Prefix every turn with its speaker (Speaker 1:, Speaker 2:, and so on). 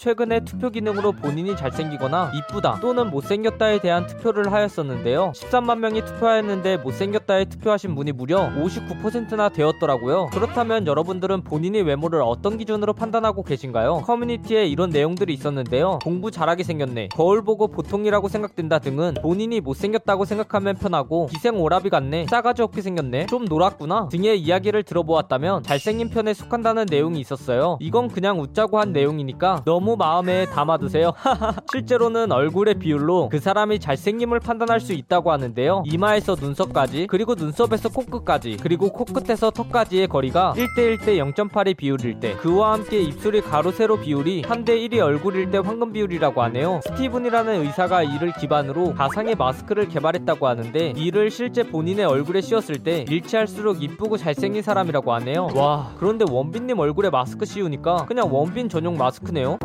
Speaker 1: 최근에 투표 기능으로 본인이 잘생기거나 이쁘다 또는 못생겼다에 대한 투표를 하였었는데요. 13만 명이 투표하였는데 못생겼다에 투표하신 분이 무려 59%나 되었더라고요. 그렇다면 여러분들은 본인의 외모를 어떤 기준으로 판단하고 계신가요? 커뮤니티에 이런 내용들이 있었는데요. 공부 잘하게 생겼네. 거울 보고 보통이라고 생각된다 등은 본인이 못생겼다고 생각하면 편하고 기생 오라비 같네. 싸가지 없게 생겼네. 좀 놀았구나. 등의 이야기를 들어보았다면 잘생긴 편에 속한다는 내용이 있었어요. 이건 그냥 웃자고 한 내용이니까 너무 마음에 담아두세요. 실제로는 얼굴의 비율로 그 사람이 잘생김을 판단할 수 있다고 하는데요. 이마에서 눈썹까지 그리고 눈썹에서 코끝까지 그리고 코끝에서 턱까지의 거리가 1대1대 0.8의 비율일 때 그와 함께 입술이 가로 세로 비율이 3대1이 얼굴일 때 황금 비율이라고 하네요. 스티븐이라는 의사가 이를 기반으로 가상의 마스크를 개발했다고 하는데 이를 실제 본인의 얼굴에 씌웠을 때 일치할수록 이쁘고 잘생긴 사람이라고 하네요. 와 그런데 원빈님 얼굴에 마스크 씌우니까 그냥 원빈 전용 마스크네요.